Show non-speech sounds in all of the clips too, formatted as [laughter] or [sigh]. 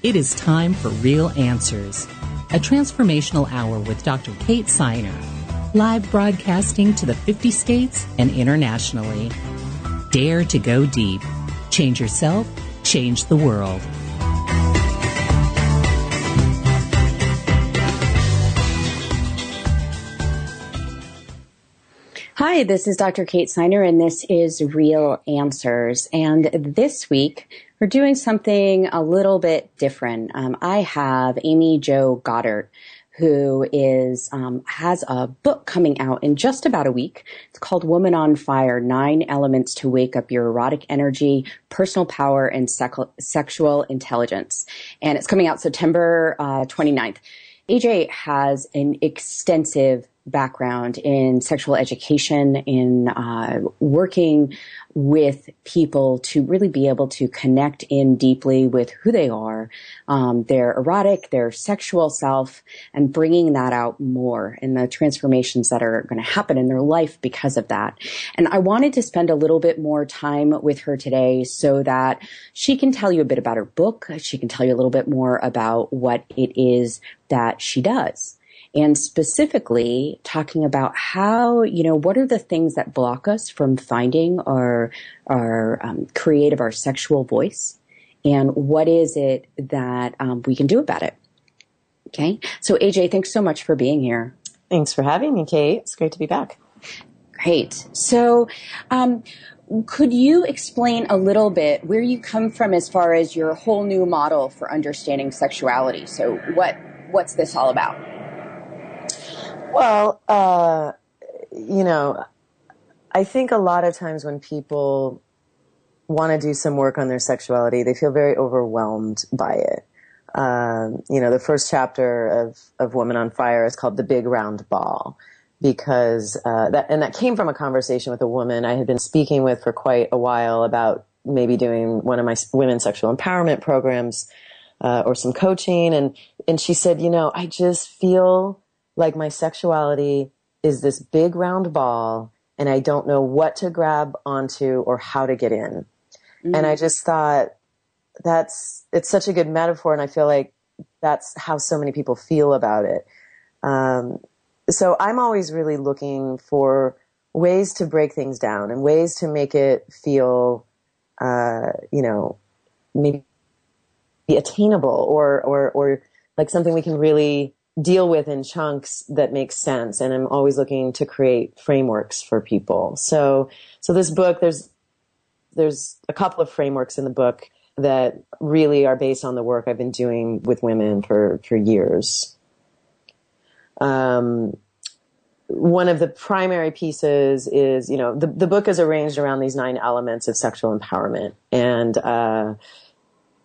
It is time for Real Answers, a transformational hour with Dr. Kate Siner, live broadcasting to the 50 states and internationally. Dare to go deep. Change yourself, change the world. Hi, this is Dr. Kate Siner, and this is Real Answers. And this week, we're doing something a little bit different. Um, I have Amy Jo Goddard, who is um, has a book coming out in just about a week. It's called Woman on Fire: Nine Elements to Wake Up Your Erotic Energy, Personal Power, and Sec- Sexual Intelligence. And it's coming out September uh, 29th. AJ has an extensive background in sexual education, in uh, working with people to really be able to connect in deeply with who they are, um, their erotic, their sexual self, and bringing that out more in the transformations that are going to happen in their life because of that. And I wanted to spend a little bit more time with her today so that she can tell you a bit about her book. She can tell you a little bit more about what it is that she does and specifically talking about how, you know, what are the things that block us from finding our, our um, creative, our sexual voice, and what is it that um, we can do about it. Okay. So AJ, thanks so much for being here. Thanks for having me, Kate. It's great to be back. Great. So, um, could you explain a little bit where you come from as far as your whole new model for understanding sexuality? So, what what's this all about? Well, uh, you know, I think a lot of times when people want to do some work on their sexuality, they feel very overwhelmed by it. Um, you know, the first chapter of, of Woman on Fire is called The Big Round Ball because uh, that and that came from a conversation with a woman I had been speaking with for quite a while about maybe doing one of my women's sexual empowerment programs uh, or some coaching and and she said, you know, I just feel like my sexuality is this big round ball and I don't know what to grab onto or how to get in. Mm-hmm. And I mm. just thought that's, it's such a good metaphor. And I feel like that's how so many people feel about it. Um, so I'm always really looking for ways to break things down and ways to make it feel, uh, you know, maybe attainable or, or, or like something we can really deal with in chunks that make sense. And I'm always looking to create frameworks for people. So, so this book, there's, there's a couple of frameworks in the book that really are based on the work I've been doing with women for, for years. Um, one of the primary pieces is, you know, the, the book is arranged around these nine elements of sexual empowerment. And, uh,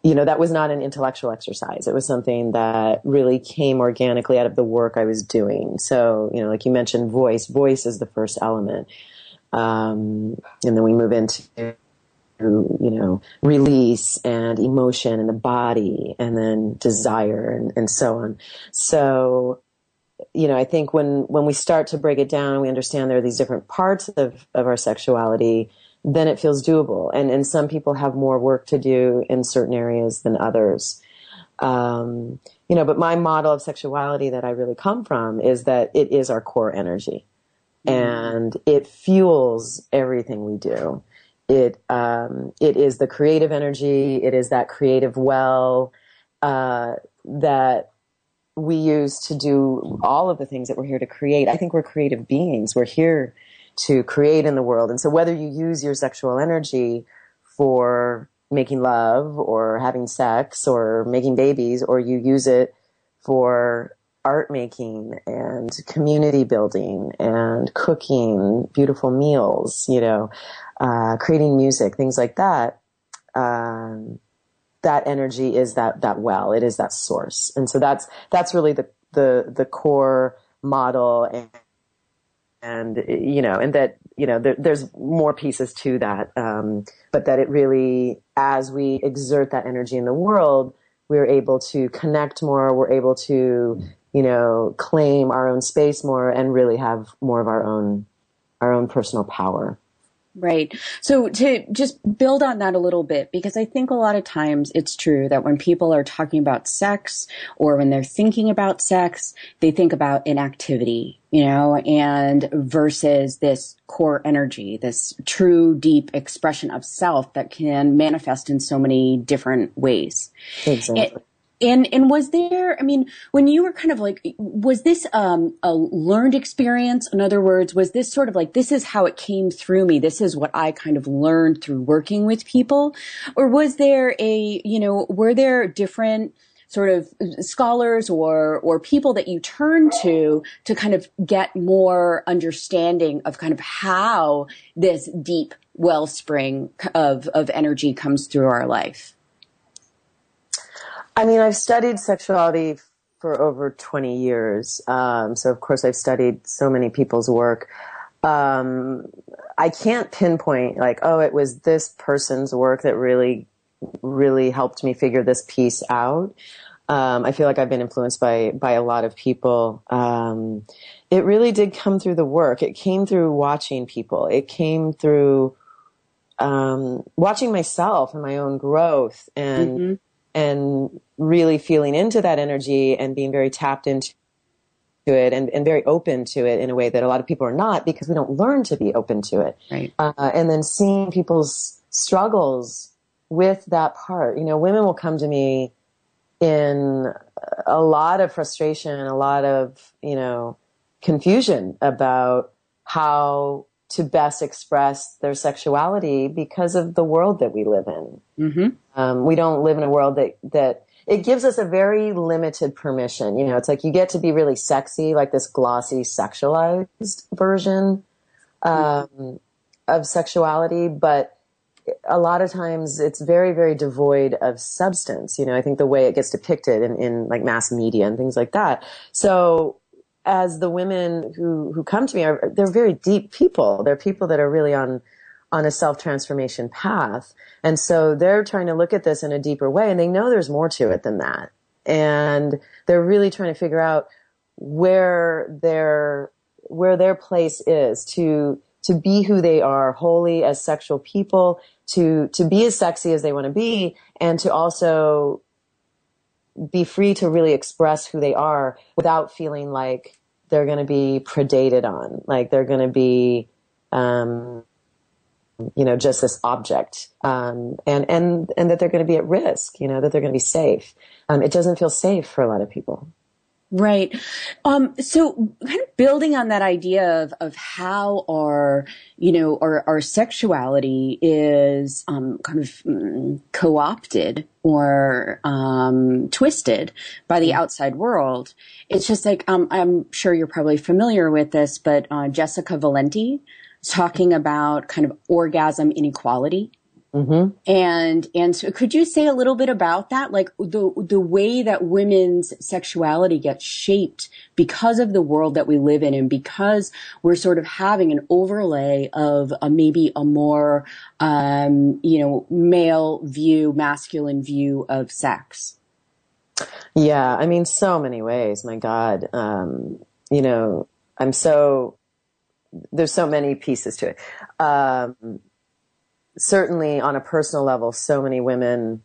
you know, that was not an intellectual exercise. It was something that really came organically out of the work I was doing. So, you know, like you mentioned, voice. Voice is the first element. Um, and then we move into, you know, release and emotion and the body and then desire and, and so on. So, you know, I think when, when we start to break it down, we understand there are these different parts of, of our sexuality then it feels doable. And, and some people have more work to do in certain areas than others. Um, you know, but my model of sexuality that I really come from is that it is our core energy mm-hmm. and it fuels everything we do. It, um, it is the creative energy. It is that creative well, uh, that we use to do all of the things that we're here to create. I think we're creative beings. We're here to create in the world. And so whether you use your sexual energy for making love or having sex or making babies or you use it for art making and community building and cooking beautiful meals, you know, uh, creating music, things like that. Um, that energy is that that well it is that source and so that's that's really the the the core model and and you know and that you know there, there's more pieces to that um, but that it really as we exert that energy in the world we're able to connect more we're able to you know claim our own space more and really have more of our own our own personal power Right. So to just build on that a little bit, because I think a lot of times it's true that when people are talking about sex or when they're thinking about sex, they think about inactivity, you know, and versus this core energy, this true deep expression of self that can manifest in so many different ways. Exactly. It, and and was there? I mean, when you were kind of like, was this um, a learned experience? In other words, was this sort of like this is how it came through me? This is what I kind of learned through working with people, or was there a you know were there different sort of scholars or or people that you turn to to kind of get more understanding of kind of how this deep wellspring of of energy comes through our life? I mean, I've studied sexuality for over 20 years. Um, so, of course, I've studied so many people's work. Um, I can't pinpoint, like, oh, it was this person's work that really, really helped me figure this piece out. Um, I feel like I've been influenced by by a lot of people. Um, it really did come through the work. It came through watching people. It came through um, watching myself and my own growth and mm-hmm and really feeling into that energy and being very tapped into it and, and very open to it in a way that a lot of people are not because we don't learn to be open to it. Right. Uh, and then seeing people's struggles with that part. You know, women will come to me in a lot of frustration, a lot of, you know, confusion about how to best express their sexuality because of the world that we live in. Mm-hmm. Um, we don't live in a world that that it gives us a very limited permission. You know, it's like you get to be really sexy, like this glossy, sexualized version um, mm-hmm. of sexuality, but a lot of times it's very, very devoid of substance. You know, I think the way it gets depicted in, in like mass media and things like that. So as the women who who come to me are they're very deep people. They're people that are really on on a self transformation path, and so they're trying to look at this in a deeper way, and they know there's more to it than that, and they're really trying to figure out where their where their place is to to be who they are wholly as sexual people to to be as sexy as they want to be and to also be free to really express who they are without feeling like they're going to be predated on, like they're going to be, um, you know, just this object, um, and and and that they're going to be at risk, you know, that they're going to be safe. Um, it doesn't feel safe for a lot of people. Right. Um, so kind of building on that idea of, of how our, you know, our, our sexuality is, um, kind of mm, co-opted or, um, twisted by the outside world. It's just like, um, I'm sure you're probably familiar with this, but, uh, Jessica Valenti talking about kind of orgasm inequality Mm-hmm. And and so could you say a little bit about that, like the the way that women's sexuality gets shaped because of the world that we live in, and because we're sort of having an overlay of a, maybe a more um, you know male view, masculine view of sex. Yeah, I mean, so many ways. My God, um, you know, I'm so there's so many pieces to it. Um, certainly on a personal level, so many women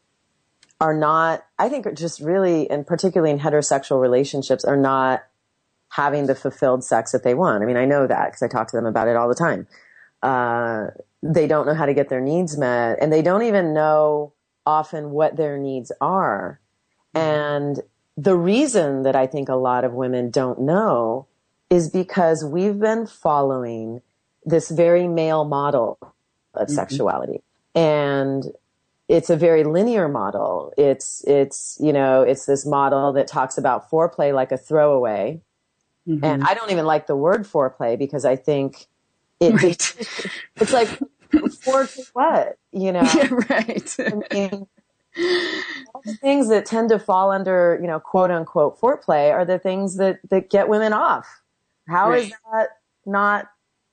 are not, I think just really, and particularly in heterosexual relationships, are not having the fulfilled sex that they want. I mean, I know that because I talk to them about it all the time. Uh, they don't know how to get their needs met and they don't even know often what their needs are. And the reason that I think a lot of women don't know is because we've been following this very male model of mm-hmm. sexuality. And it's a very linear model. It's, it's, you know, it's this model that talks about foreplay like a throwaway. Mm-hmm. And I don't even like the word foreplay because I think it, right. it's, it's like, for what? You [laughs] know? Yeah, right. I mean, the things that tend to fall under, you know, quote unquote foreplay are the things that, that get women off. How right. is that not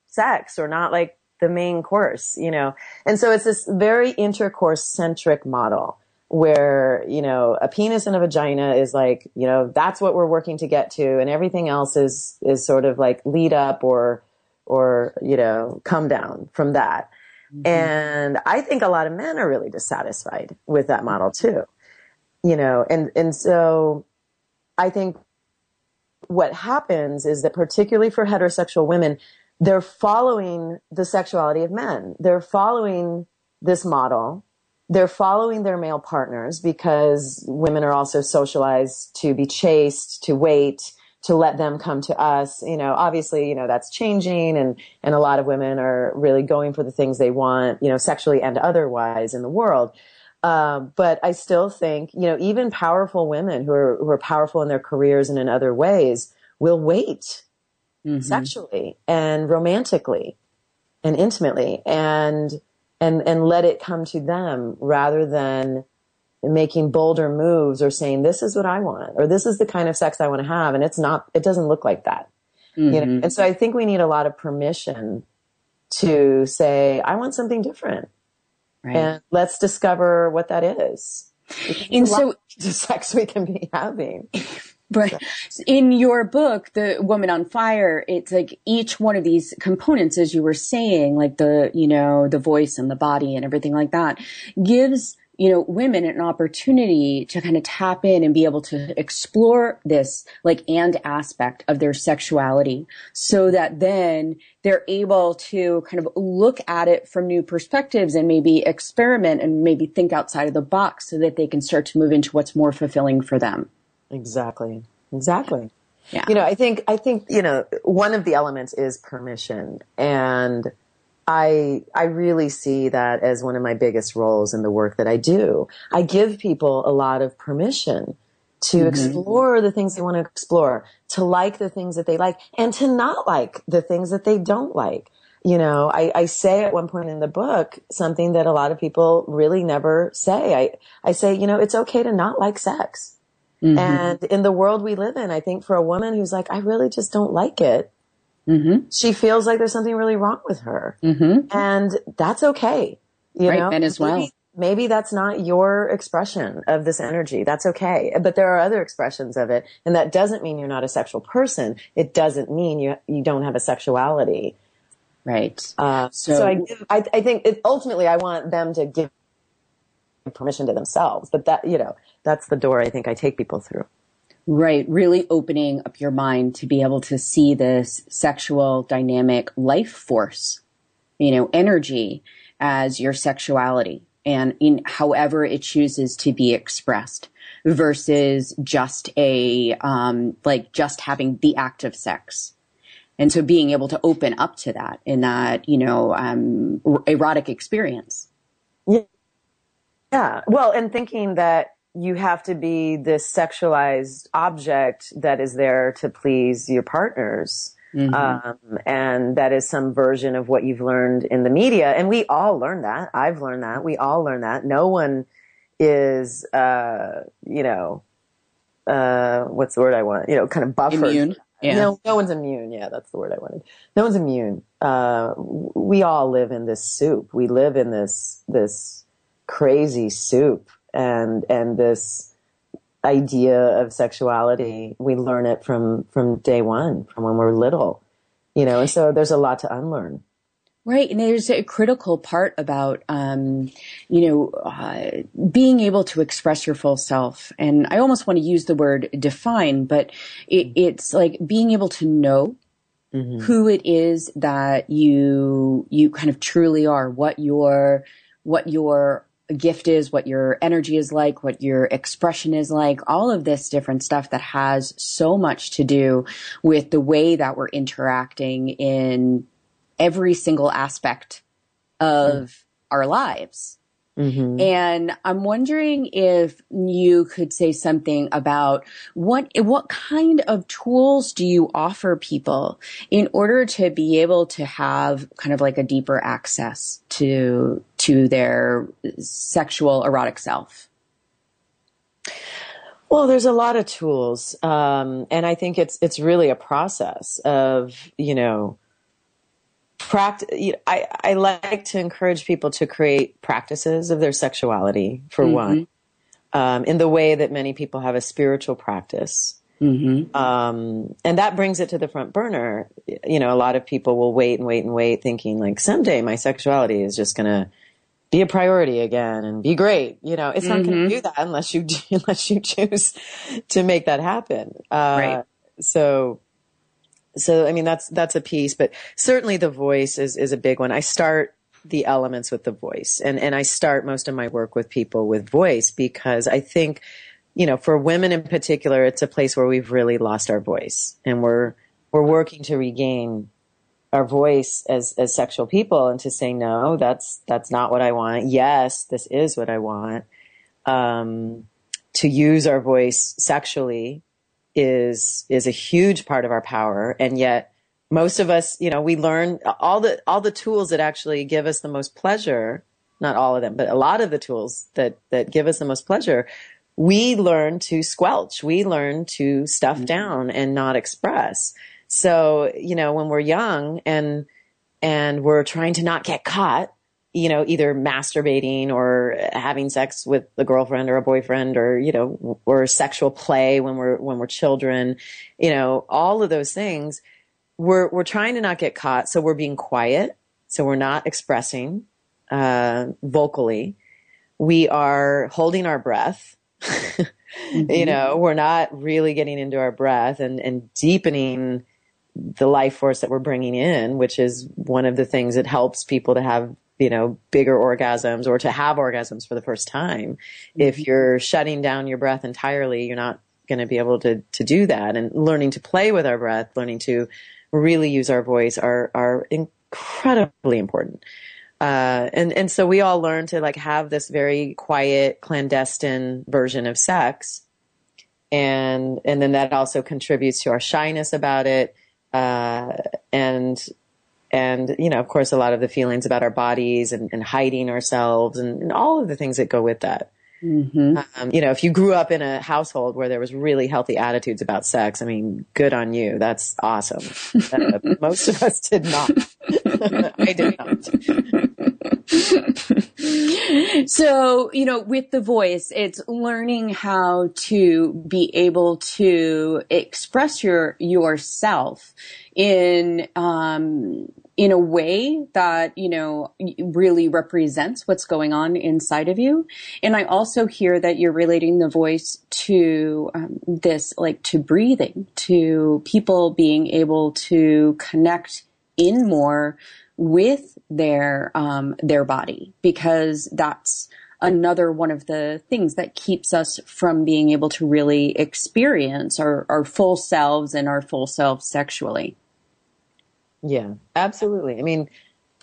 sex or not like the main course, you know? And so it's this very intercourse centric model where, you know, a penis and a vagina is like, you know, that's what we're working to get to and everything else is, is sort of like lead up or, or, you know, come down from that. Mm-hmm. And I think a lot of men are really dissatisfied with that model too. You know, and, and so I think what happens is that particularly for heterosexual women, they're following the sexuality of men. They're following this model. They're following their male partners because women are also socialized to be chaste, to wait, to let them come to us. You know, obviously, you know, that's changing and, and a lot of women are really going for the things they want, you know, sexually and otherwise in the world. Um, but I still think, you know, even powerful women who are, who are powerful in their careers and in other ways will wait mm-hmm. sexually and romantically and intimately and, and, and let it come to them rather than making bolder moves or saying, this is what I want, or this is the kind of sex I want to have. And it's not, it doesn't look like that. Mm-hmm. You know? Mm-hmm. And so I think we need a lot of permission to say, I want something different. Right. And let's discover what that is. And so the [laughs] sex we can be having. But in your book, The Woman on Fire, it's like each one of these components, as you were saying, like the, you know, the voice and the body and everything like that, gives you know, women an opportunity to kind of tap in and be able to explore this like and aspect of their sexuality so that then they're able to kind of look at it from new perspectives and maybe experiment and maybe think outside of the box so that they can start to move into what's more fulfilling for them. Exactly. Exactly. Yeah. You know, I think, I think, you know, one of the elements is permission and, I I really see that as one of my biggest roles in the work that I do. I give people a lot of permission to mm-hmm. explore the things they want to explore, to like the things that they like, and to not like the things that they don't like. You know, I, I say at one point in the book something that a lot of people really never say. I, I say, you know, it's okay to not like sex. Mm-hmm. And in the world we live in, I think for a woman who's like, I really just don't like it, Mm-hmm. She feels like there's something really wrong with her. Mm-hmm. And that's okay. You right, know, men as well. Maybe, maybe that's not your expression of this energy. That's okay. But there are other expressions of it. And that doesn't mean you're not a sexual person. It doesn't mean you, you don't have a sexuality. Right. Uh, so, so I, give, I, I think it, ultimately I want them to give permission to themselves. But that, you know, that's the door I think I take people through. Right. Really opening up your mind to be able to see this sexual dynamic life force, you know, energy as your sexuality and in however it chooses to be expressed versus just a, um, like just having the act of sex. And so being able to open up to that in that, you know, um, erotic experience. Yeah. Yeah. Well, and thinking that you have to be this sexualized object that is there to please your partners. Mm-hmm. Um, and that is some version of what you've learned in the media. And we all learn that. I've learned that. We all learn that. No one is, uh, you know, uh, what's the word I want? You know, kind of buffered. Immune. Yeah. No, no one's immune. Yeah, that's the word I wanted. No one's immune. Uh, we all live in this soup. We live in this, this crazy soup and and this idea of sexuality we learn it from from day one from when we're little you know and so there's a lot to unlearn Right. And there's a critical part about, um, you know, uh, being able to express your full self. And I almost want to use the word define, but it, it's like being able to know mm-hmm. who it is that you, you kind of truly are, what your, what your gift is, what your energy is like, what your expression is like, all of this different stuff that has so much to do with the way that we're interacting in every single aspect of mm. our lives. Mm-hmm. And I'm wondering if you could say something about what, what kind of tools do you offer people in order to be able to have kind of like a deeper access to, to their sexual erotic self? Well, there's a lot of tools, um, and I think it's it's really a process of you know practice. I I like to encourage people to create practices of their sexuality for mm-hmm. one, um, in the way that many people have a spiritual practice. Mm-hmm. Um, and that brings it to the front burner. You know, a lot of people will wait and wait and wait, thinking like someday my sexuality is just going to be a priority again and be great. You know, it's mm-hmm. not going to do that unless you [laughs] unless you choose to make that happen. Uh, right. So, so I mean that's that's a piece, but certainly the voice is is a big one. I start the elements with the voice, and and I start most of my work with people with voice because I think you know, for women in particular, it's a place where we've really lost our voice and we're, we're working to regain our voice as, as sexual people and to say, no, that's, that's not what I want. Yes, this is what I want. Um, to use our voice sexually is, is a huge part of our power. And yet most of us, you know, we learn all the, all the tools that actually give us the most pleasure not all of them, but a lot of the tools that, that give us the most pleasure we learn to squelch. We learn to stuff mm-hmm. down and not express. So, you know, when we're young and, and we're trying to not get caught, you know, either masturbating or having sex with a girlfriend or a boyfriend or, you know, or sexual play when we're, when we're children, you know, all of those things, we're, we're trying to not get caught. So we're being quiet. So we're not expressing, uh, vocally. We are holding our breath [laughs] mm-hmm. You know, we're not really getting into our breath and, and deepening the life force that we're bringing in, which is one of the things that helps people to have, you know, bigger orgasms or to have orgasms for the first time. Mm-hmm. If you're shutting down your breath entirely, you're not going to be able to, to do that. And learning to play with our breath, learning to really use our voice are, are incredibly important. Uh, and and so we all learn to like have this very quiet, clandestine version of sex, and and then that also contributes to our shyness about it, uh, and and you know, of course, a lot of the feelings about our bodies and, and hiding ourselves and, and all of the things that go with that. Mm-hmm. Um, you know, if you grew up in a household where there was really healthy attitudes about sex, I mean, good on you. That's awesome. uh, [laughs] most of us did not. [laughs] I did not. [laughs] so, you know, with the voice, it's learning how to be able to express your yourself in um, in a way that, you know, really represents what's going on inside of you. And I also hear that you're relating the voice to um, this, like to breathing, to people being able to connect in more with their, um, their body because that's, another one of the things that keeps us from being able to really experience our, our full selves and our full selves sexually. Yeah, absolutely. I mean,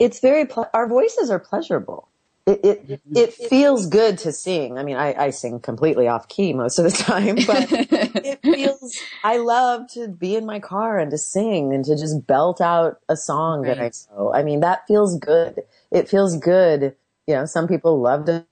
it's very, ple- our voices are pleasurable. It, it, mm-hmm. it feels good to sing. I mean, I, I sing completely off key most of the [laughs] time, but it feels, [laughs] I love to be in my car and to sing and to just belt out a song right. that I know. I mean, that feels good. It feels good. You know, some people love to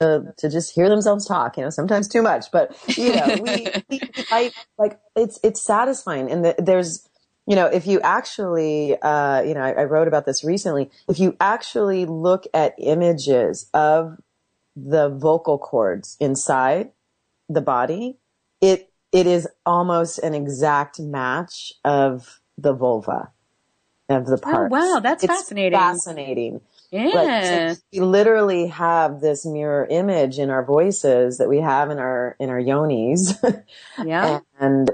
to, to just hear themselves talk, you know, sometimes too much, but you know, we, we [laughs] I, like it's, it's satisfying. And the, there's, you know, if you actually, uh, you know, I, I wrote about this recently. If you actually look at images of the vocal cords inside the body, it it is almost an exact match of the vulva of the parts. Oh wow, that's it's fascinating. Fascinating. Yeah. Like, we literally have this mirror image in our voices that we have in our in our yonis. [laughs] yeah. and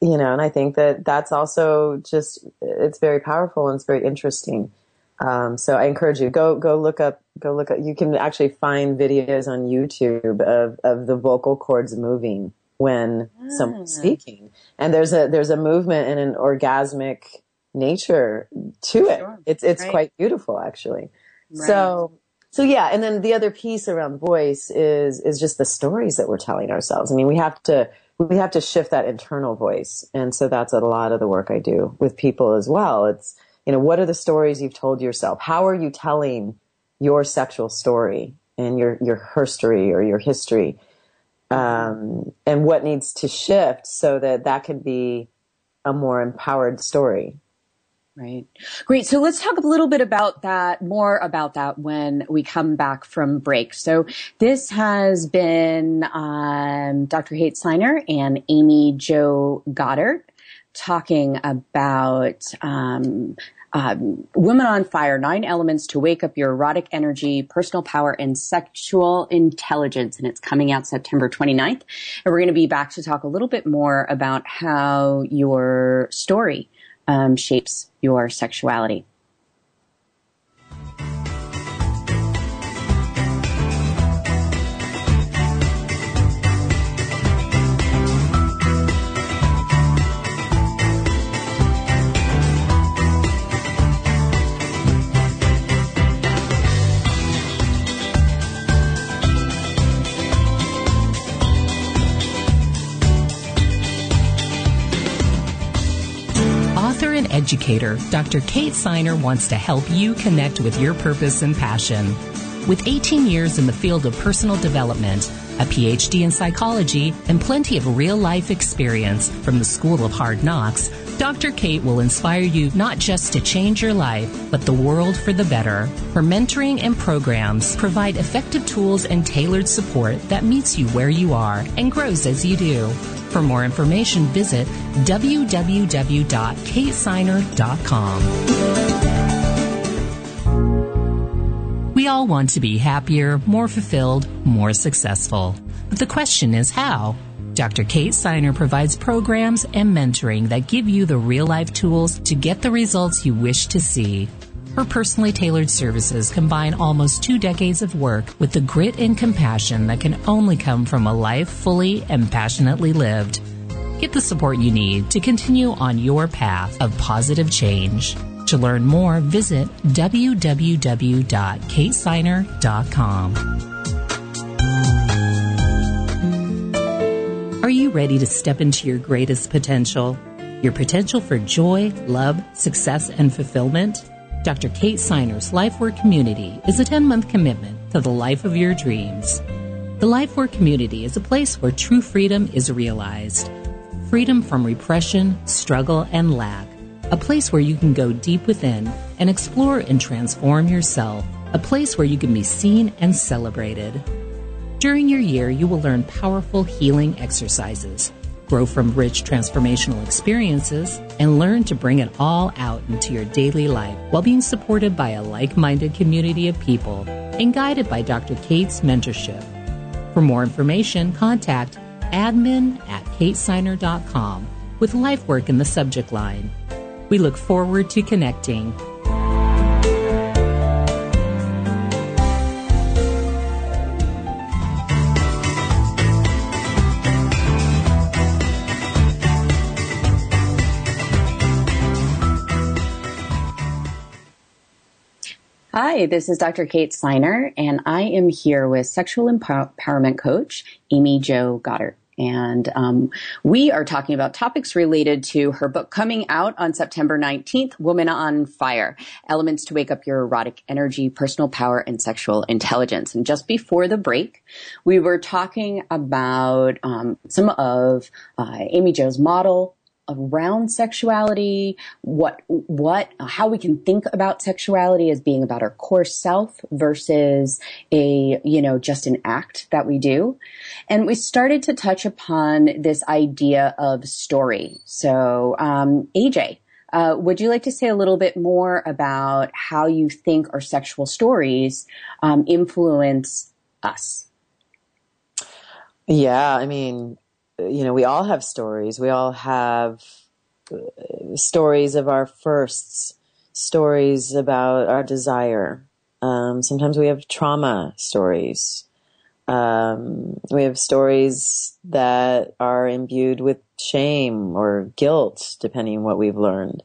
you know, and I think that that's also just, it's very powerful and it's very interesting. Um, so I encourage you, go, go look up, go look up, you can actually find videos on YouTube of, of the vocal cords moving when ah. someone's speaking. And there's a, there's a movement and an orgasmic nature to it. Sure. It's, it's right. quite beautiful actually. Right. So, so yeah, and then the other piece around voice is, is just the stories that we're telling ourselves. I mean, we have to, we have to shift that internal voice. And so that's a lot of the work I do with people as well. It's, you know, what are the stories you've told yourself? How are you telling your sexual story and your, your herstory or your history? um, and what needs to shift so that that can be a more empowered story. Right. Great. So let's talk a little bit about that, more about that when we come back from break. So this has been um, Dr. Siner and Amy Jo Goddard talking about um, um, Women on Fire, Nine Elements to Wake Up Your Erotic Energy, Personal Power, and Sexual Intelligence. And it's coming out September 29th. And we're going to be back to talk a little bit more about how your story um, shapes your sexuality. Educator, Dr. Kate Siner wants to help you connect with your purpose and passion. With 18 years in the field of personal development, a PhD in psychology, and plenty of real life experience from the School of Hard Knocks, Dr. Kate will inspire you not just to change your life, but the world for the better. Her mentoring and programs provide effective tools and tailored support that meets you where you are and grows as you do. For more information, visit www.katesiner.com. We all want to be happier, more fulfilled, more successful. But the question is how? Dr. Kate Siner provides programs and mentoring that give you the real life tools to get the results you wish to see. Her personally tailored services combine almost two decades of work with the grit and compassion that can only come from a life fully and passionately lived. Get the support you need to continue on your path of positive change. To learn more, visit www.katesiner.com. Are you ready to step into your greatest potential? Your potential for joy, love, success, and fulfillment? Dr. Kate Siner's Life Work Community is a 10 month commitment to the life of your dreams. The Life Work Community is a place where true freedom is realized. Freedom from repression, struggle, and lack. A place where you can go deep within and explore and transform yourself. A place where you can be seen and celebrated. During your year, you will learn powerful healing exercises grow from rich transformational experiences, and learn to bring it all out into your daily life while being supported by a like minded community of people and guided by Dr. Kate's mentorship. For more information, contact admin at katesiner.com with LifeWork in the subject line. We look forward to connecting. Hi, this is Dr. Kate Siner, and I am here with sexual empowerment coach Amy Jo Goddard. And um, we are talking about topics related to her book coming out on September 19th, Woman on Fire Elements to Wake Up Your Erotic Energy, Personal Power, and Sexual Intelligence. And just before the break, we were talking about um, some of uh, Amy Jo's model around sexuality, what, what, how we can think about sexuality as being about our core self versus a, you know, just an act that we do. And we started to touch upon this idea of story. So, um, AJ, uh, would you like to say a little bit more about how you think our sexual stories um, influence us? Yeah, I mean, you know, we all have stories. We all have uh, stories of our firsts, stories about our desire. Um, sometimes we have trauma stories. Um, we have stories that are imbued with shame or guilt, depending on what we've learned.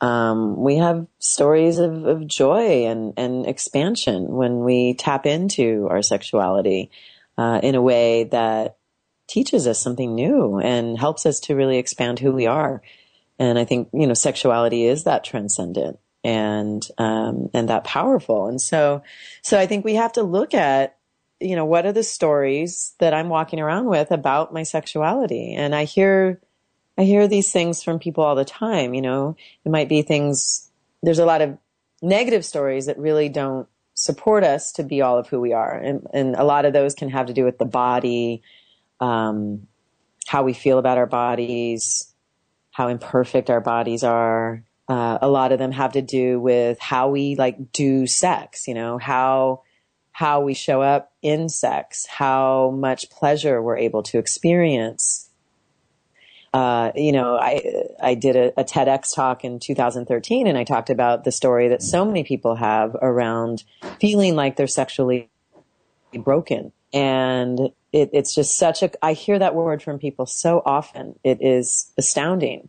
Um, we have stories of, of joy and, and expansion when we tap into our sexuality uh, in a way that teaches us something new and helps us to really expand who we are. And I think, you know, sexuality is that transcendent and, um, and that powerful. And so, so I think we have to look at you know, what are the stories that I'm walking around with about my sexuality? And I hear, I hear these things from people all the time, you know, it might be things, there's a lot of negative stories that really don't support us to be all of who we are. And, and a lot of those can have to do with the body, um, how we feel about our bodies, how imperfect our bodies are. Uh, a lot of them have to do with how we like do sex, you know, how, how we show up in sex, how much pleasure we're able to experience. Uh, you know, I I did a, a, TEDx talk in 2013, and I talked about the story that so many people have around feeling like they're sexually broken, and it, it's just such a. I hear that word from people so often. It is astounding.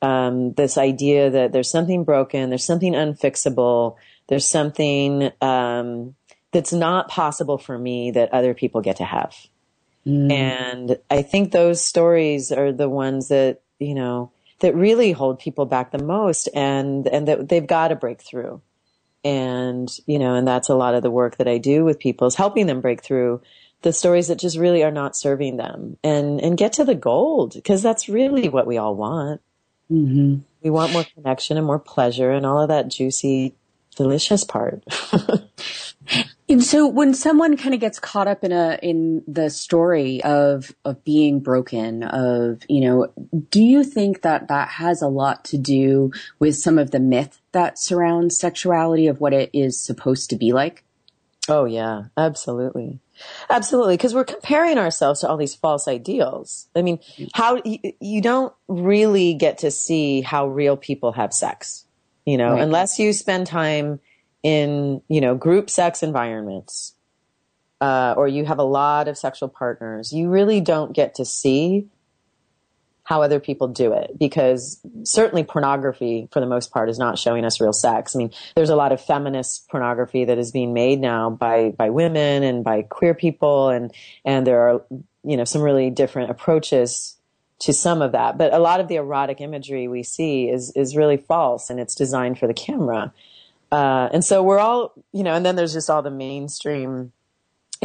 Um, this idea that there's something broken, there's something unfixable, there's something um, that's not possible for me that other people get to have. Mm. And I think those stories are the ones that, you know, that really hold people back the most and, and that they've got to break through. And, you know, and that's a lot of the work that I do with people is helping them break through the stories that just really are not serving them and, and get to the gold because that's really what we all want. Mm-hmm. We want more connection and more pleasure and all of that juicy, delicious part. [laughs] And so when someone kind of gets caught up in a in the story of of being broken of, you know, do you think that that has a lot to do with some of the myth that surrounds sexuality of what it is supposed to be like? Oh yeah, absolutely. Absolutely, because we're comparing ourselves to all these false ideals. I mean, how you, you don't really get to see how real people have sex, you know, right. unless you spend time in, you know, group sex environments, uh, or you have a lot of sexual partners, you really don't get to see how other people do it because certainly pornography for the most part is not showing us real sex. I mean, there's a lot of feminist pornography that is being made now by, by women and by queer people and, and there are, you know, some really different approaches to some of that. But a lot of the erotic imagery we see is, is really false and it's designed for the camera. Uh, and so we're all, you know, and then there's just all the mainstream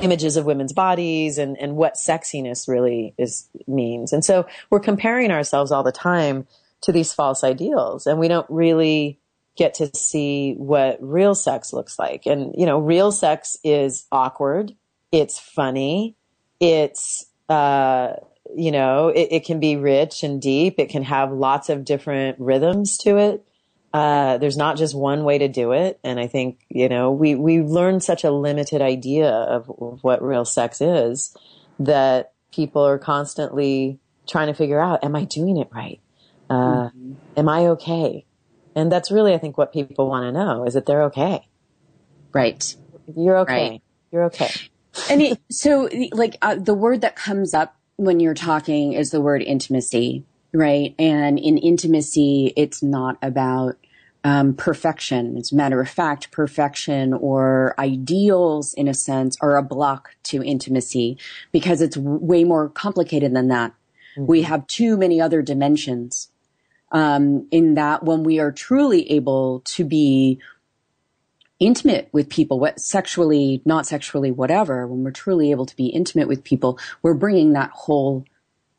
images of women's bodies and, and what sexiness really is means. And so we're comparing ourselves all the time to these false ideals and we don't really get to see what real sex looks like. And, you know, real sex is awkward. It's funny. It's, uh, you know, it, it can be rich and deep. It can have lots of different rhythms to it. Uh, there's not just one way to do it. And I think, you know, we, we learned such a limited idea of, of what real sex is that people are constantly trying to figure out, am I doing it right? Uh, mm-hmm. am I okay? And that's really, I think, what people want to know is that they're okay. Right. You're okay. Right. You're okay. and it, [laughs] so, like, uh, the word that comes up when you're talking is the word intimacy right? And in intimacy, it's not about um, perfection. As a matter of fact, perfection or ideals, in a sense, are a block to intimacy because it's way more complicated than that. Mm-hmm. We have too many other dimensions. Um, in that when we are truly able to be intimate with people, what sexually, not sexually, whatever, when we're truly able to be intimate with people, we're bringing that whole,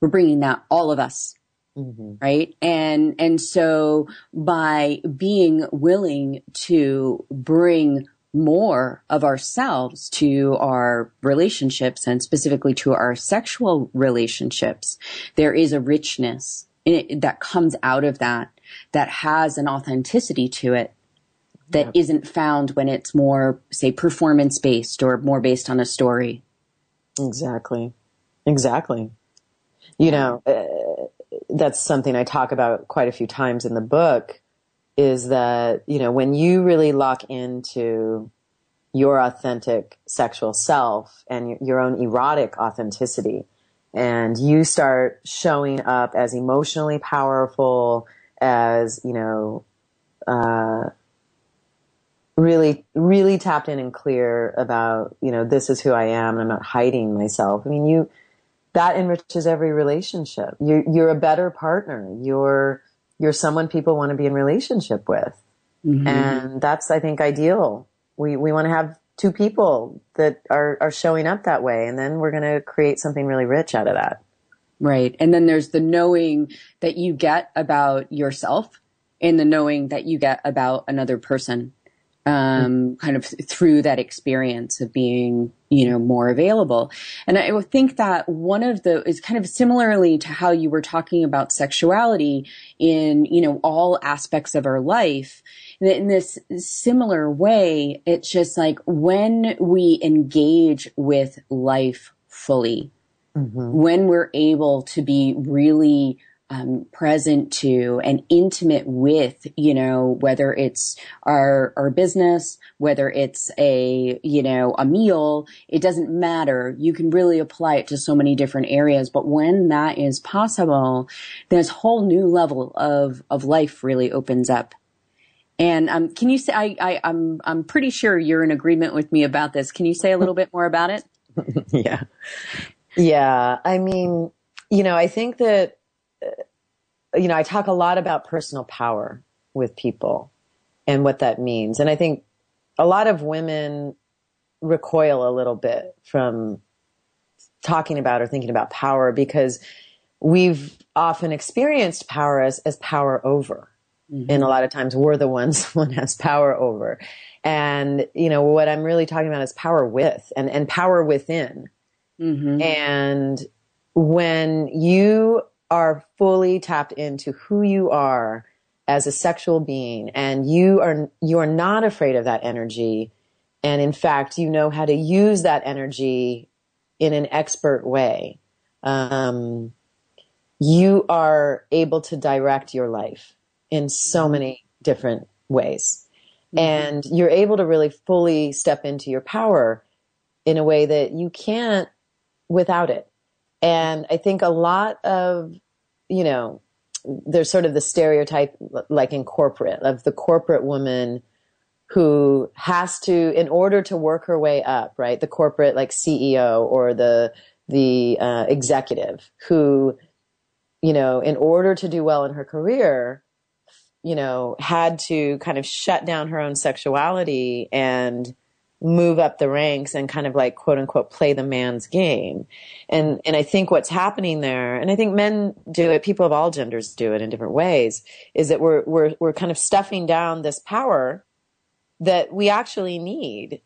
we're bringing that all of us Mm-hmm. Right. And, and so by being willing to bring more of ourselves to our relationships and specifically to our sexual relationships, there is a richness it, that comes out of that that has an authenticity to it that yep. not found when it's more, say, performance based or more based on a story. Exactly. Exactly. You know, uh, that's something I talk about quite a few times in the book is that, you know, when you really lock into your authentic sexual self and your own erotic authenticity and you start showing up as emotionally powerful as, you know, uh, really, really tapped in and clear about, you know, this is who I am and I'm not hiding myself. I mean, you, that enriches every relationship. You're, you're a better partner. You're, you're someone people want to be in relationship with. Mm-hmm. And that's, I think, ideal. We, we want to have two people that are, are showing up that way. And then we're going to create something really rich out of that. Right. And then there's the knowing that you get about yourself and the knowing that you get about another person. Um, kind of through that experience of being, you know, more available. And I would think that one of the is kind of similarly to how you were talking about sexuality in, you know, all aspects of our life. In this similar way, it's just like when we engage with life fully, mm-hmm. when we're able to be really um, present to and intimate with, you know, whether it's our our business, whether it's a you know a meal, it doesn't matter. You can really apply it to so many different areas. But when that is possible, this whole new level of of life really opens up. And um, can you say I, I I'm I'm pretty sure you're in agreement with me about this. Can you say a little bit more about it? [laughs] yeah, yeah. I mean, you know, I think that you know, I talk a lot about personal power with people and what that means. And I think a lot of women recoil a little bit from talking about or thinking about power because we've often experienced power as, as power over. Mm-hmm. And a lot of times we're the ones [laughs] one has power over. And, you know, what I'm really talking about is power with and, and power within. Mm-hmm. And when you are fully tapped into who you are as a sexual being and you are you are not afraid of that energy and in fact you know how to use that energy in an expert way um, you are able to direct your life in so mm-hmm. many different ways mm-hmm. and you're able to really fully step into your power in a way that you can't without it and I think a lot of, you know, there's sort of the stereotype, like in corporate, of the corporate woman who has to, in order to work her way up, right? The corporate, like CEO or the, the uh, executive who, you know, in order to do well in her career, you know, had to kind of shut down her own sexuality and, move up the ranks and kind of like quote unquote play the man's game. And and I think what's happening there, and I think men do it, people of all genders do it in different ways, is that we're we're we're kind of stuffing down this power that we actually need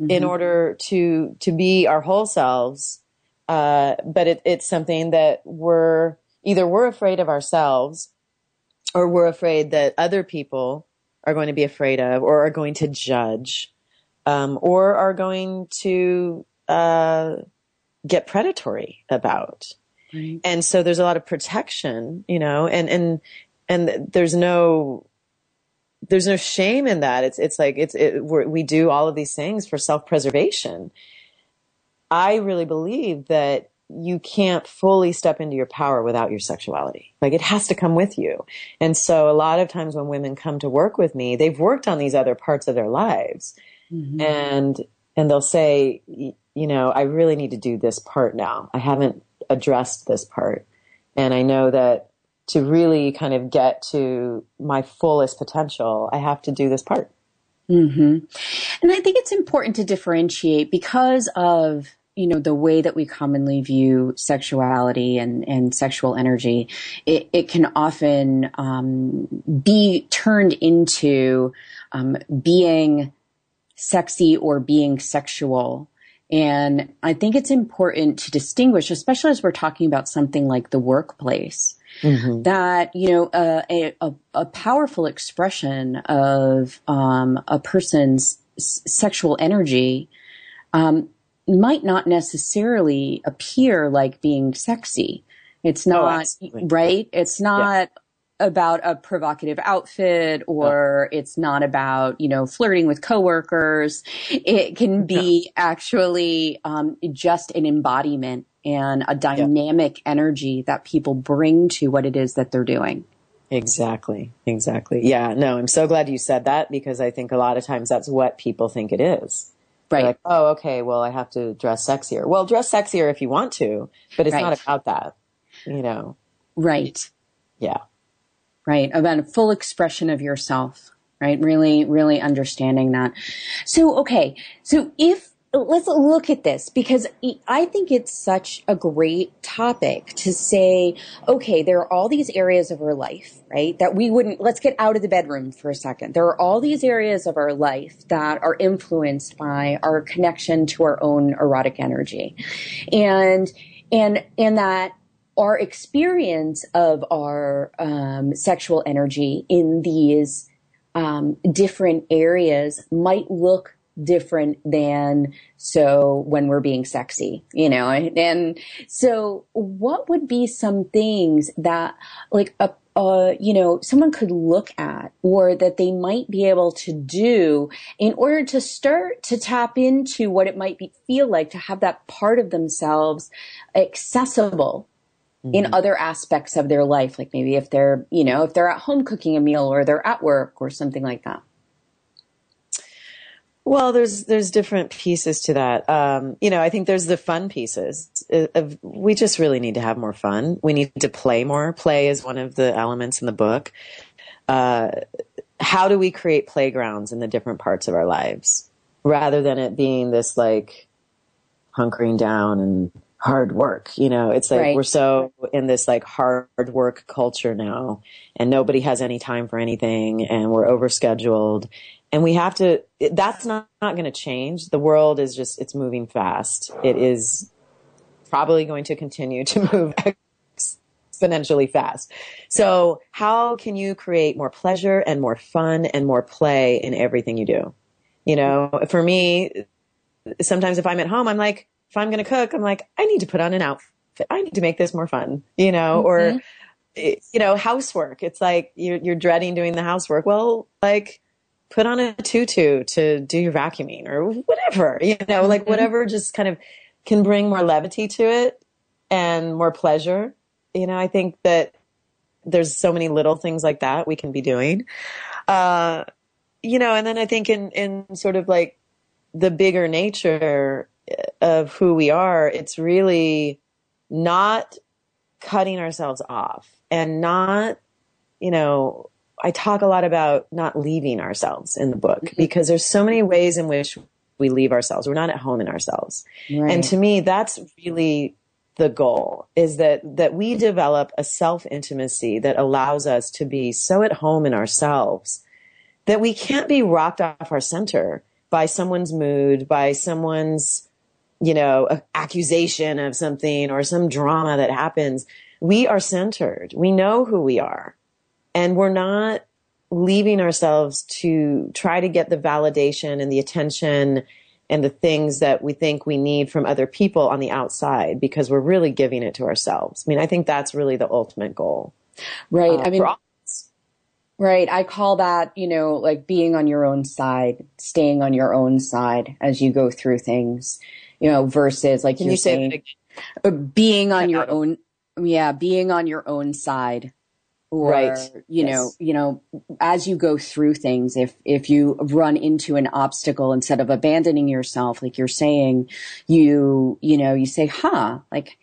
mm-hmm. in order to to be our whole selves. Uh, but it, it's something that we're either we're afraid of ourselves or we're afraid that other people are going to be afraid of or are going to judge um, or are going to uh, get predatory about. Right. And so there's a lot of protection, you know, and and and there's no there's no shame in that. It's it's like it's it, we do all of these things for self preservation. I really believe that you can't fully step into your power without your sexuality. Like it has to come with you. And so a lot of times when women come to work with me, they've worked on these other parts of their lives mm-hmm. and and they'll say, you know, I really need to do this part now. I haven't addressed this part, and I know that to really kind of get to my fullest potential, I have to do this part. Mm-hmm. And I think it's important to differentiate because of you know the way that we commonly view sexuality and, and sexual energy it, it can often um, be turned into um, being sexy or being sexual. And I think it's important to distinguish, especially as we're talking about something like the workplace, mm-hmm. that, you know, uh, a, a, a, powerful expression of um, a person's s- sexual energy um, might not necessarily appear like being sexy. It's oh, not, oh, right? It's not about a provocative outfit or yeah. it's not about, you know, flirting with coworkers. It can be yeah. actually um, just an embodiment and a dynamic yeah. energy that people bring to what it is that they're doing. Exactly. Exactly. Yeah. No, I'm so glad you said that because I think a lot of times that's what people think it is. Right. Like, oh, okay. Well, I have to dress sexier. Well, dress sexier if you want to, but it's right. not about that, you know? Right. Yeah right? About a full expression of yourself, right? Really, really understanding that. So, okay. So if let's look at this because I think it's such a great topic to say, okay, there are all these areas of our life, right? That we wouldn't, let's get out of the bedroom for a second. There are all these areas of our life that are influenced by our connection to our own erotic energy. And, and, and that our experience of our um, sexual energy in these um, different areas might look different than so when we're being sexy, you know, and so what would be some things that like a uh, you know, someone could look at or that they might be able to do in order to start to tap into what it might be, feel like to have that part of themselves accessible mm-hmm. in other aspects of their life. Like maybe if they're, you know, if they're at home cooking a meal or they're at work or something like that. Well, there's there's different pieces to that. Um, you know, I think there's the fun pieces. Of, we just really need to have more fun. We need to play more. Play is one of the elements in the book. Uh, how do we create playgrounds in the different parts of our lives, rather than it being this like hunkering down and hard work? You know, it's like right. we're so in this like hard work culture now, and nobody has any time for anything, and we're overscheduled and we have to that's not, not going to change the world is just it's moving fast it is probably going to continue to [laughs] move exponentially fast so how can you create more pleasure and more fun and more play in everything you do you know for me sometimes if i'm at home i'm like if i'm going to cook i'm like i need to put on an outfit i need to make this more fun you know mm-hmm. or you know housework it's like you're, you're dreading doing the housework well like put on a tutu to do your vacuuming or whatever, you know, like mm-hmm. whatever just kind of can bring more levity to it and more pleasure. You know, I think that there's so many little things like that we can be doing. Uh, you know, and then I think in, in sort of like the bigger nature of who we are, it's really not cutting ourselves off and not, you know, I talk a lot about not leaving ourselves in the book mm-hmm. because there's so many ways in which we leave ourselves. We're not at home in ourselves. Right. And to me, that's really the goal is that, that we develop a self intimacy that allows us to be so at home in ourselves that we can't be rocked off our center by someone's mood, by someone's, you know, an accusation of something or some drama that happens. We are centered. We know who we are and we're not leaving ourselves to try to get the validation and the attention and the things that we think we need from other people on the outside because we're really giving it to ourselves. I mean, I think that's really the ultimate goal. Right. Uh, I mean, right. I call that, you know, like being on your own side, staying on your own side as you go through things, you know, versus like Can you're you saying, uh, being on your own. Yeah. Being on your own side or right. you yes. know you know as you go through things if if you run into an obstacle instead of abandoning yourself like you're saying you you know you say huh like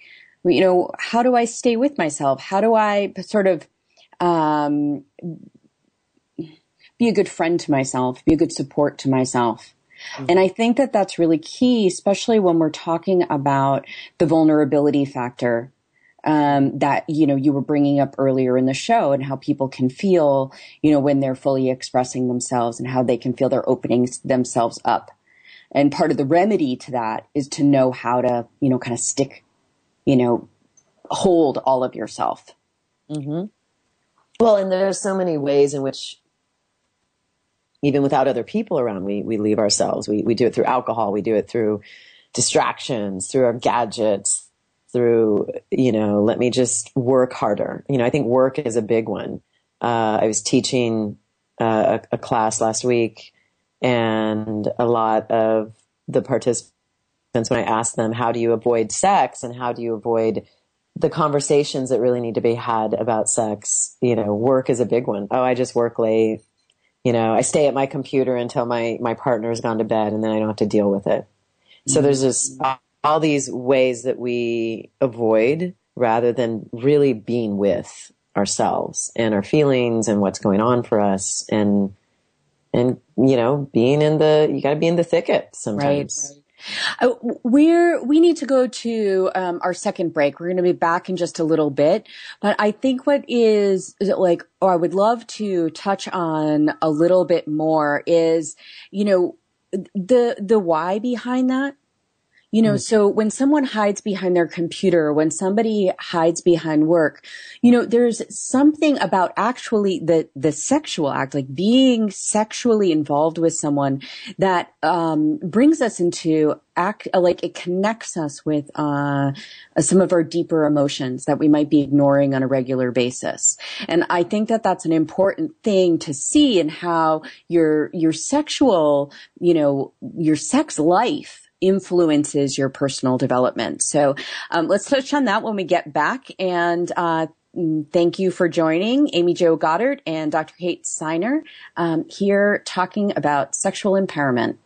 you know how do i stay with myself how do i sort of um be a good friend to myself be a good support to myself and I think that that's really key, especially when we're talking about the vulnerability factor um, that you know you were bringing up earlier in the show and how people can feel you know when they're fully expressing themselves and how they can feel they're opening themselves up and part of the remedy to that is to know how to you know kind of stick you know hold all of yourself mm-hmm. well and there's so many ways in which even without other people around we we leave ourselves we we do it through alcohol we do it through distractions through our gadgets through, you know, let me just work harder. You know, I think work is a big one. Uh, I was teaching uh, a, a, class last week, and a lot of the participants, when I asked them, how do you avoid sex and how do you avoid the conversations that really need to be had about sex, you know, work is a big one. Oh, I just work late. You know, I stay at my computer until my, my partner's gone to bed and then I don't have to deal with it. So mm-hmm. there's this all these ways that we avoid rather than really being with ourselves and our feelings and what's going on for us and and you know, being in the, you got to be in the thicket sometimes. Right. We're we need to go to um, our second break. We're going to be back in just a little bit, but I think what is, is like, or I would love to touch on a little bit more is, you know, the the why behind that. You know, mm. so when someone hides behind their computer, when somebody hides behind work, you know, there's something about actually the, the sexual act, like being sexually involved with someone that, um, brings us into act, like it connects us with, uh, some of our deeper emotions that we might be ignoring on a regular basis. And I think that that's an important thing to see in how your, your sexual, you know, your sex life, influences your personal development. So um, let's touch on that when we get back. And uh, thank you for joining Amy Jo Goddard and Dr. Kate Siner um, here talking about sexual empowerment.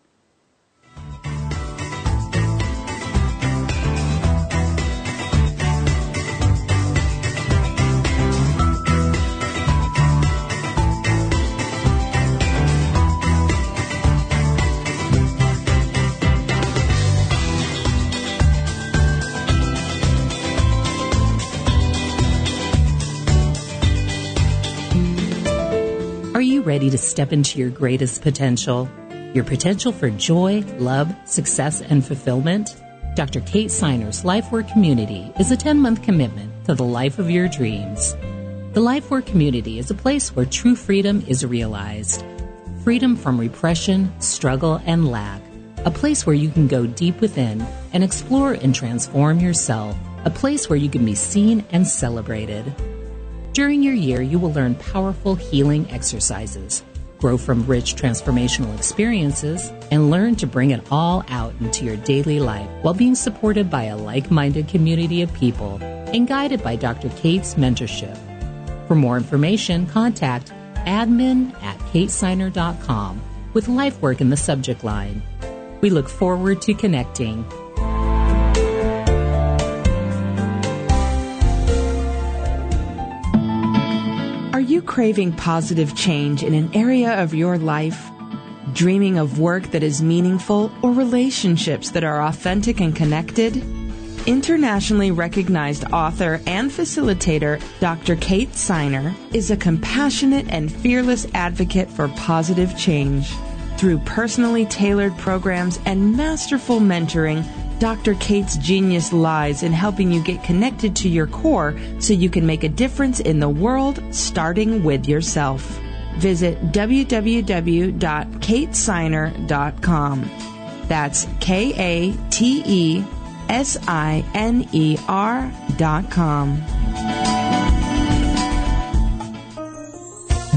Ready to step into your greatest potential? Your potential for joy, love, success, and fulfillment? Dr. Kate Siner's Life Work Community is a 10 month commitment to the life of your dreams. The Life Work Community is a place where true freedom is realized. Freedom from repression, struggle, and lack. A place where you can go deep within and explore and transform yourself. A place where you can be seen and celebrated. During your year, you will learn powerful healing exercises, grow from rich transformational experiences, and learn to bring it all out into your daily life while being supported by a like minded community of people and guided by Dr. Kate's mentorship. For more information, contact admin at katesiner.com with LifeWork in the subject line. We look forward to connecting. You craving positive change in an area of your life? Dreaming of work that is meaningful or relationships that are authentic and connected? Internationally recognized author and facilitator Dr. Kate Siner is a compassionate and fearless advocate for positive change. Through personally tailored programs and masterful mentoring, Dr. Kate's genius lies in helping you get connected to your core so you can make a difference in the world, starting with yourself. Visit www.katesiner.com. That's K A T E S I N E R dot com.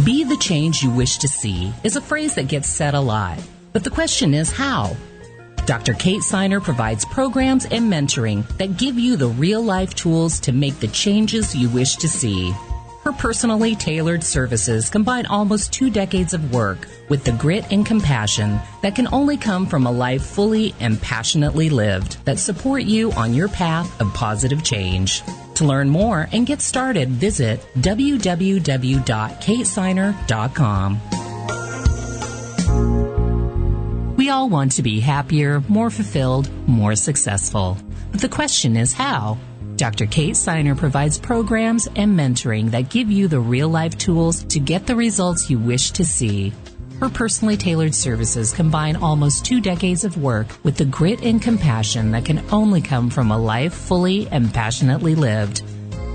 Be the change you wish to see is a phrase that gets said a lot. But the question is how? Dr. Kate Siner provides programs and mentoring that give you the real life tools to make the changes you wish to see. Her personally tailored services combine almost two decades of work with the grit and compassion that can only come from a life fully and passionately lived that support you on your path of positive change. To learn more and get started, visit www.katesiner.com. all want to be happier, more fulfilled, more successful. But the question is how? Dr. Kate Siner provides programs and mentoring that give you the real life tools to get the results you wish to see. Her personally tailored services combine almost two decades of work with the grit and compassion that can only come from a life fully and passionately lived.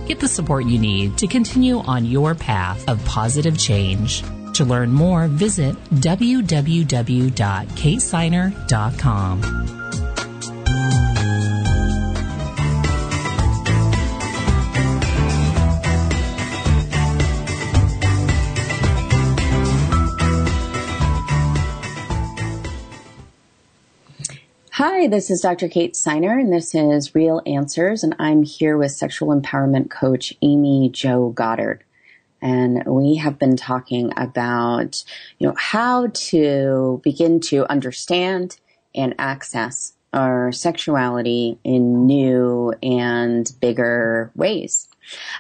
Get the support you need to continue on your path of positive change. To learn more, visit www.katesiner.com. Hi, this is Dr. Kate Siner, and this is Real Answers, and I'm here with sexual empowerment coach Amy Jo Goddard and we have been talking about, you know, how to begin to understand and access our sexuality in new and bigger ways.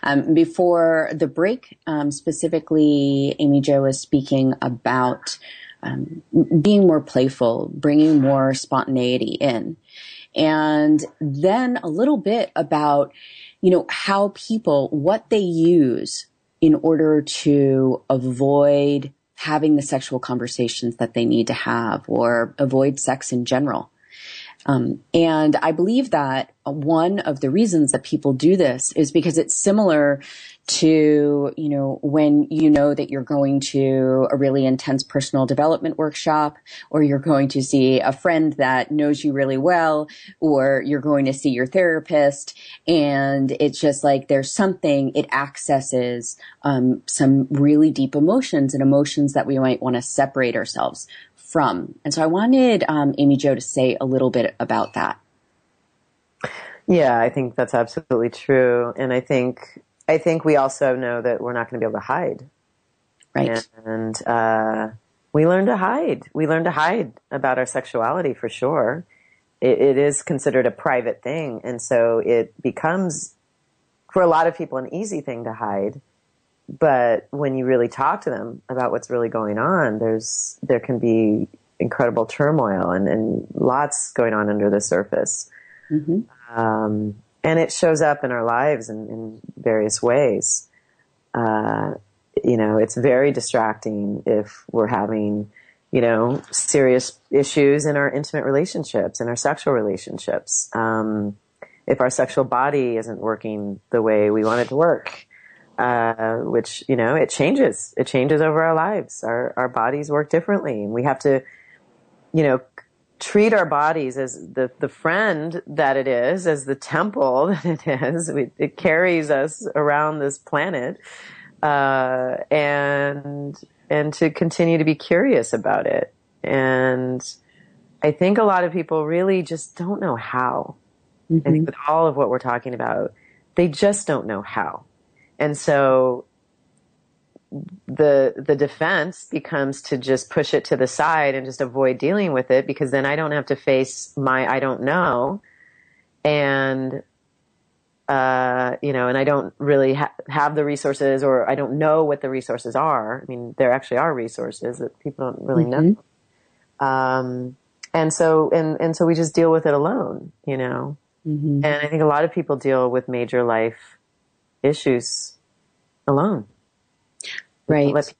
Um, before the break, um, specifically, Amy Jo was speaking about um, being more playful, bringing more spontaneity in. And then a little bit about, you know, how people, what they use in order to avoid having the sexual conversations that they need to have or avoid sex in general. Um, and I believe that one of the reasons that people do this is because it's similar to, you know, when you know that you're going to a really intense personal development workshop or you're going to see a friend that knows you really well or you're going to see your therapist and it's just like there's something it accesses um, some really deep emotions and emotions that we might want to separate ourselves from. And so I wanted um, Amy Jo to say a little bit about that. Yeah, I think that's absolutely true, and I think I think we also know that we're not going to be able to hide, right? And uh, we learn to hide. We learn to hide about our sexuality for sure. It, it is considered a private thing, and so it becomes for a lot of people an easy thing to hide but when you really talk to them about what's really going on, there's there can be incredible turmoil and, and lots going on under the surface. Mm-hmm. Um, and it shows up in our lives in, in various ways. Uh, you know, it's very distracting if we're having, you know, serious issues in our intimate relationships, in our sexual relationships. Um, if our sexual body isn't working the way we want it to work uh, which you know it changes. It changes over our lives. Our our bodies work differently, and we have to, you know, treat our bodies as the the friend that it is, as the temple [laughs] that it is. We, it carries us around this planet, uh, and and to continue to be curious about it. And I think a lot of people really just don't know how. Mm-hmm. I think with all of what we're talking about, they just don't know how. And so the the defense becomes to just push it to the side and just avoid dealing with it because then I don't have to face my I don't know and uh, you know and I don't really ha- have the resources or I don't know what the resources are I mean there actually are resources that people don't really mm-hmm. know um, and so and and so we just deal with it alone you know mm-hmm. and I think a lot of people deal with major life issues alone. Right.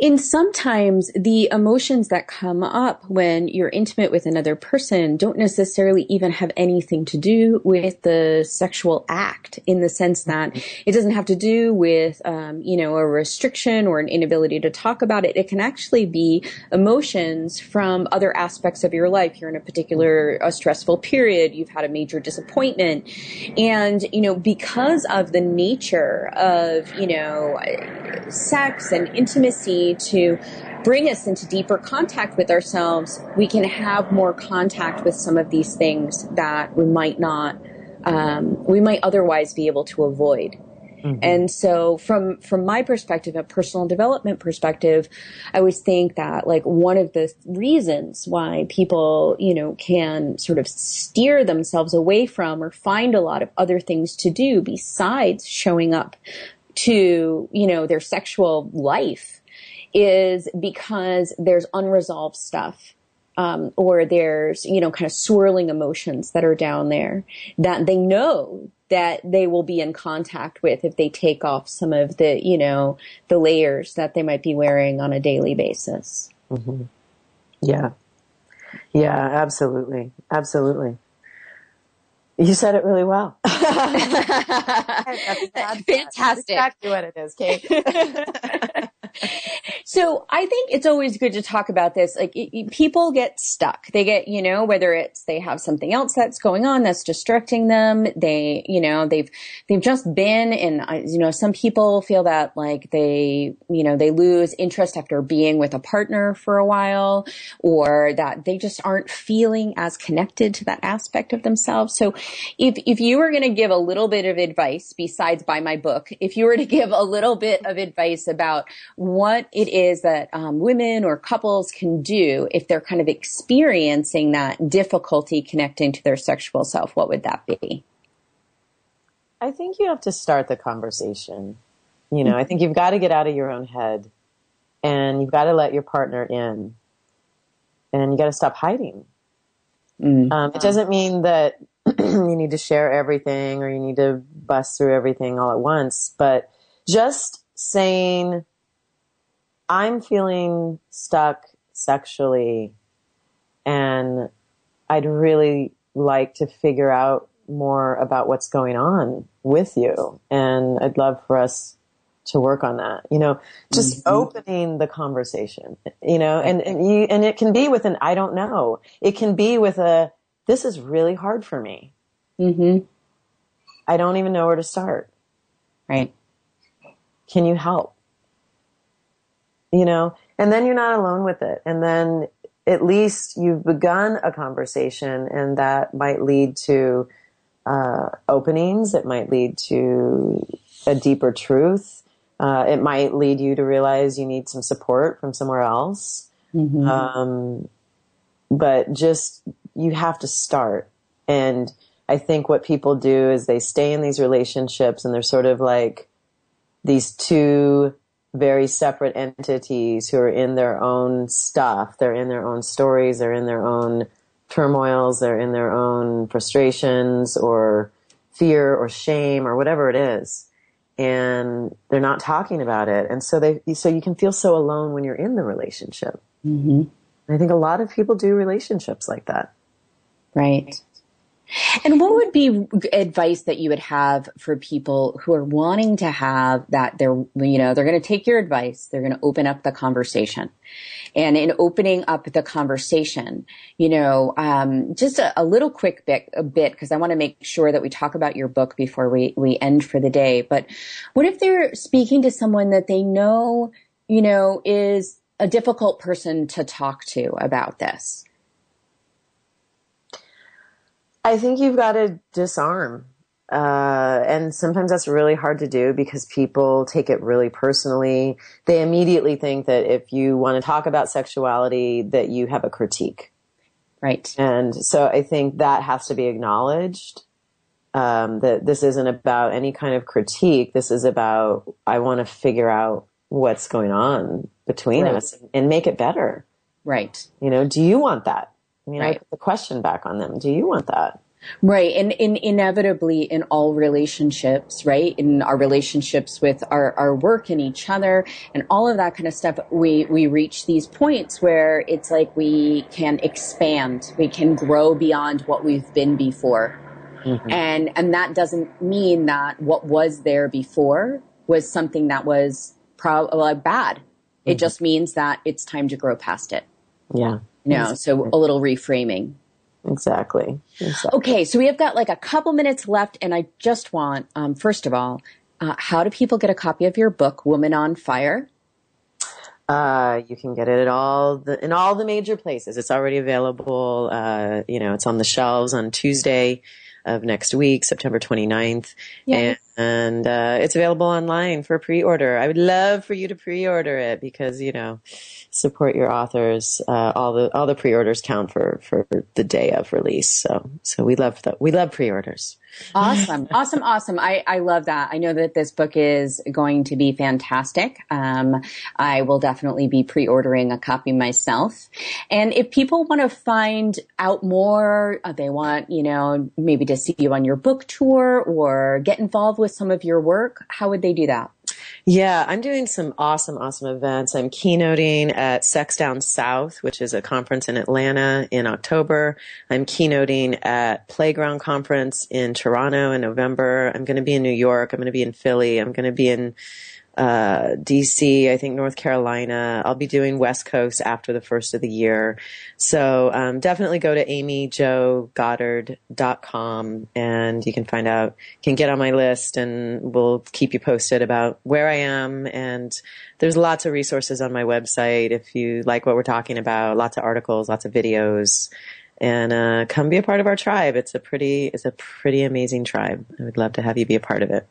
And sometimes the emotions that come up when you're intimate with another person don't necessarily even have anything to do with the sexual act in the sense that it doesn't have to do with, um, you know, a restriction or an inability to talk about it. It can actually be emotions from other aspects of your life. You're in a particular a stressful period. You've had a major disappointment. And, you know, because of the nature of, you know, sex and intimacy, intimacy to bring us into deeper contact with ourselves, we can have more contact with some of these things that we might not, um, we might otherwise be able to avoid. Mm-hmm. And so from, from my perspective, a personal development perspective, I always think that like one of the reasons why people, you know, can sort of steer themselves away from or find a lot of other things to do besides showing up to, you know, their sexual life is because there's unresolved stuff. Um, or there's, you know, kind of swirling emotions that are down there that they know that they will be in contact with if they take off some of the, you know, the layers that they might be wearing on a daily basis. Mm-hmm. Yeah. Yeah, absolutely. Absolutely. You said it really well. [laughs] Fantastic. exactly what it is, Kate. [laughs] so I think it's always good to talk about this. Like it, it, people get stuck. They get, you know, whether it's they have something else that's going on that's distracting them. They, you know, they've they've just been, and uh, you know, some people feel that like they, you know, they lose interest after being with a partner for a while, or that they just aren't feeling as connected to that aspect of themselves. So if if you were going to give a little bit of advice besides buy my book, if you were to [laughs] give a little bit of advice about what it is that um, women or couples can do if they're kind of experiencing that difficulty connecting to their sexual self, what would that be? I think you have to start the conversation. You know, I think you've got to get out of your own head and you've got to let your partner in and you got to stop hiding. Mm. Um, it doesn't mean that [clears throat] you need to share everything or you need to bust through everything all at once, but just saying, I'm feeling stuck sexually and I'd really like to figure out more about what's going on with you. And I'd love for us to work on that. You know, just mm-hmm. opening the conversation, you know, and, and you, and it can be with an, I don't know. It can be with a, this is really hard for me. Mm-hmm. I don't even know where to start. Right. Can you help? You know, and then you're not alone with it. And then at least you've begun a conversation and that might lead to, uh, openings. It might lead to a deeper truth. Uh, it might lead you to realize you need some support from somewhere else. Mm-hmm. Um, but just, you have to start. And I think what people do is they stay in these relationships and they're sort of like these two very separate entities who are in their own stuff. They're in their own stories. They're in their own turmoils. They're in their own frustrations or fear or shame or whatever it is and they're not talking about it. And so they, so you can feel so alone when you're in the relationship. Mm-hmm. I think a lot of people do relationships like that. Right. And what would be advice that you would have for people who are wanting to have that they're, you know, they're going to take your advice, they're going to open up the conversation. And in opening up the conversation, you know, um, just a, a, little quick bit, a bit, because I want to make sure that we talk about your book before we, we end for the day. But what if they're speaking to someone that they know, you know, is a difficult person to talk to about this? I think you've got to disarm. Uh, and sometimes that's really hard to do because people take it really personally. They immediately think that if you want to talk about sexuality, that you have a critique. Right. And so I think that has to be acknowledged. Um, that this isn't about any kind of critique. This is about, I want to figure out what's going on between right. us and make it better. Right. You know, do you want that? I mean, right. I put the question back on them. Do you want that? Right. And, and inevitably in all relationships, right? In our relationships with our, our work and each other and all of that kind of stuff, we, we reach these points where it's like we can expand. We can grow beyond what we've been before. Mm-hmm. And, and that doesn't mean that what was there before was something that was probably bad. Mm-hmm. It just means that it's time to grow past it. Yeah. Know, so a little reframing. Exactly. exactly. Okay, so we have got like a couple minutes left, and I just want, um, first of all, uh, how do people get a copy of your book, Woman on Fire? Uh, you can get it at all the, in all the major places. It's already available. Uh, you know, it's on the shelves on Tuesday of next week, September 29th. Yes. And, and uh, it's available online for pre-order. I would love for you to pre-order it because, you know, support your authors. Uh, all the all the pre-orders count for for the day of release. So so we love the we love pre-orders. Awesome, [laughs] awesome, awesome. I I love that. I know that this book is going to be fantastic. Um, I will definitely be pre-ordering a copy myself. And if people want to find out more, uh, they want you know maybe to see you on your book tour or get involved with some of your work. How would they do that? Yeah, I'm doing some awesome, awesome events. I'm keynoting at Sex Down South, which is a conference in Atlanta in October. I'm keynoting at Playground Conference in Toronto in November. I'm going to be in New York. I'm going to be in Philly. I'm going to be in uh, DC, I think North Carolina. I'll be doing West Coast after the first of the year. So um, definitely go to amyjogoddard.com and you can find out, can get on my list and we'll keep you posted about where I am. And there's lots of resources on my website if you like what we're talking about, lots of articles, lots of videos. And uh, come be a part of our tribe. It's a pretty, it's a pretty amazing tribe. I would love to have you be a part of it.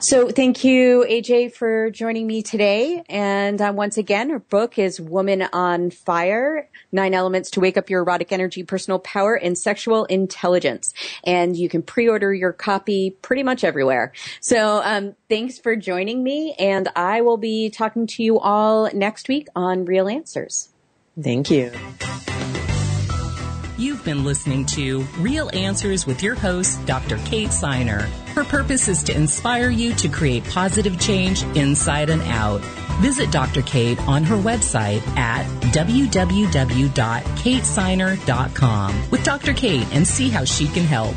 So thank you, AJ, for joining me today. And uh, once again, her book is Woman on Fire, Nine Elements to Wake Up Your Erotic Energy, Personal Power, and Sexual Intelligence. And you can pre-order your copy pretty much everywhere. So um, thanks for joining me. And I will be talking to you all next week on Real Answers. Thank you. You've been listening to Real Answers with your host, Dr. Kate Siner. Her purpose is to inspire you to create positive change inside and out. Visit Dr. Kate on her website at www.katesiner.com with Dr. Kate and see how she can help.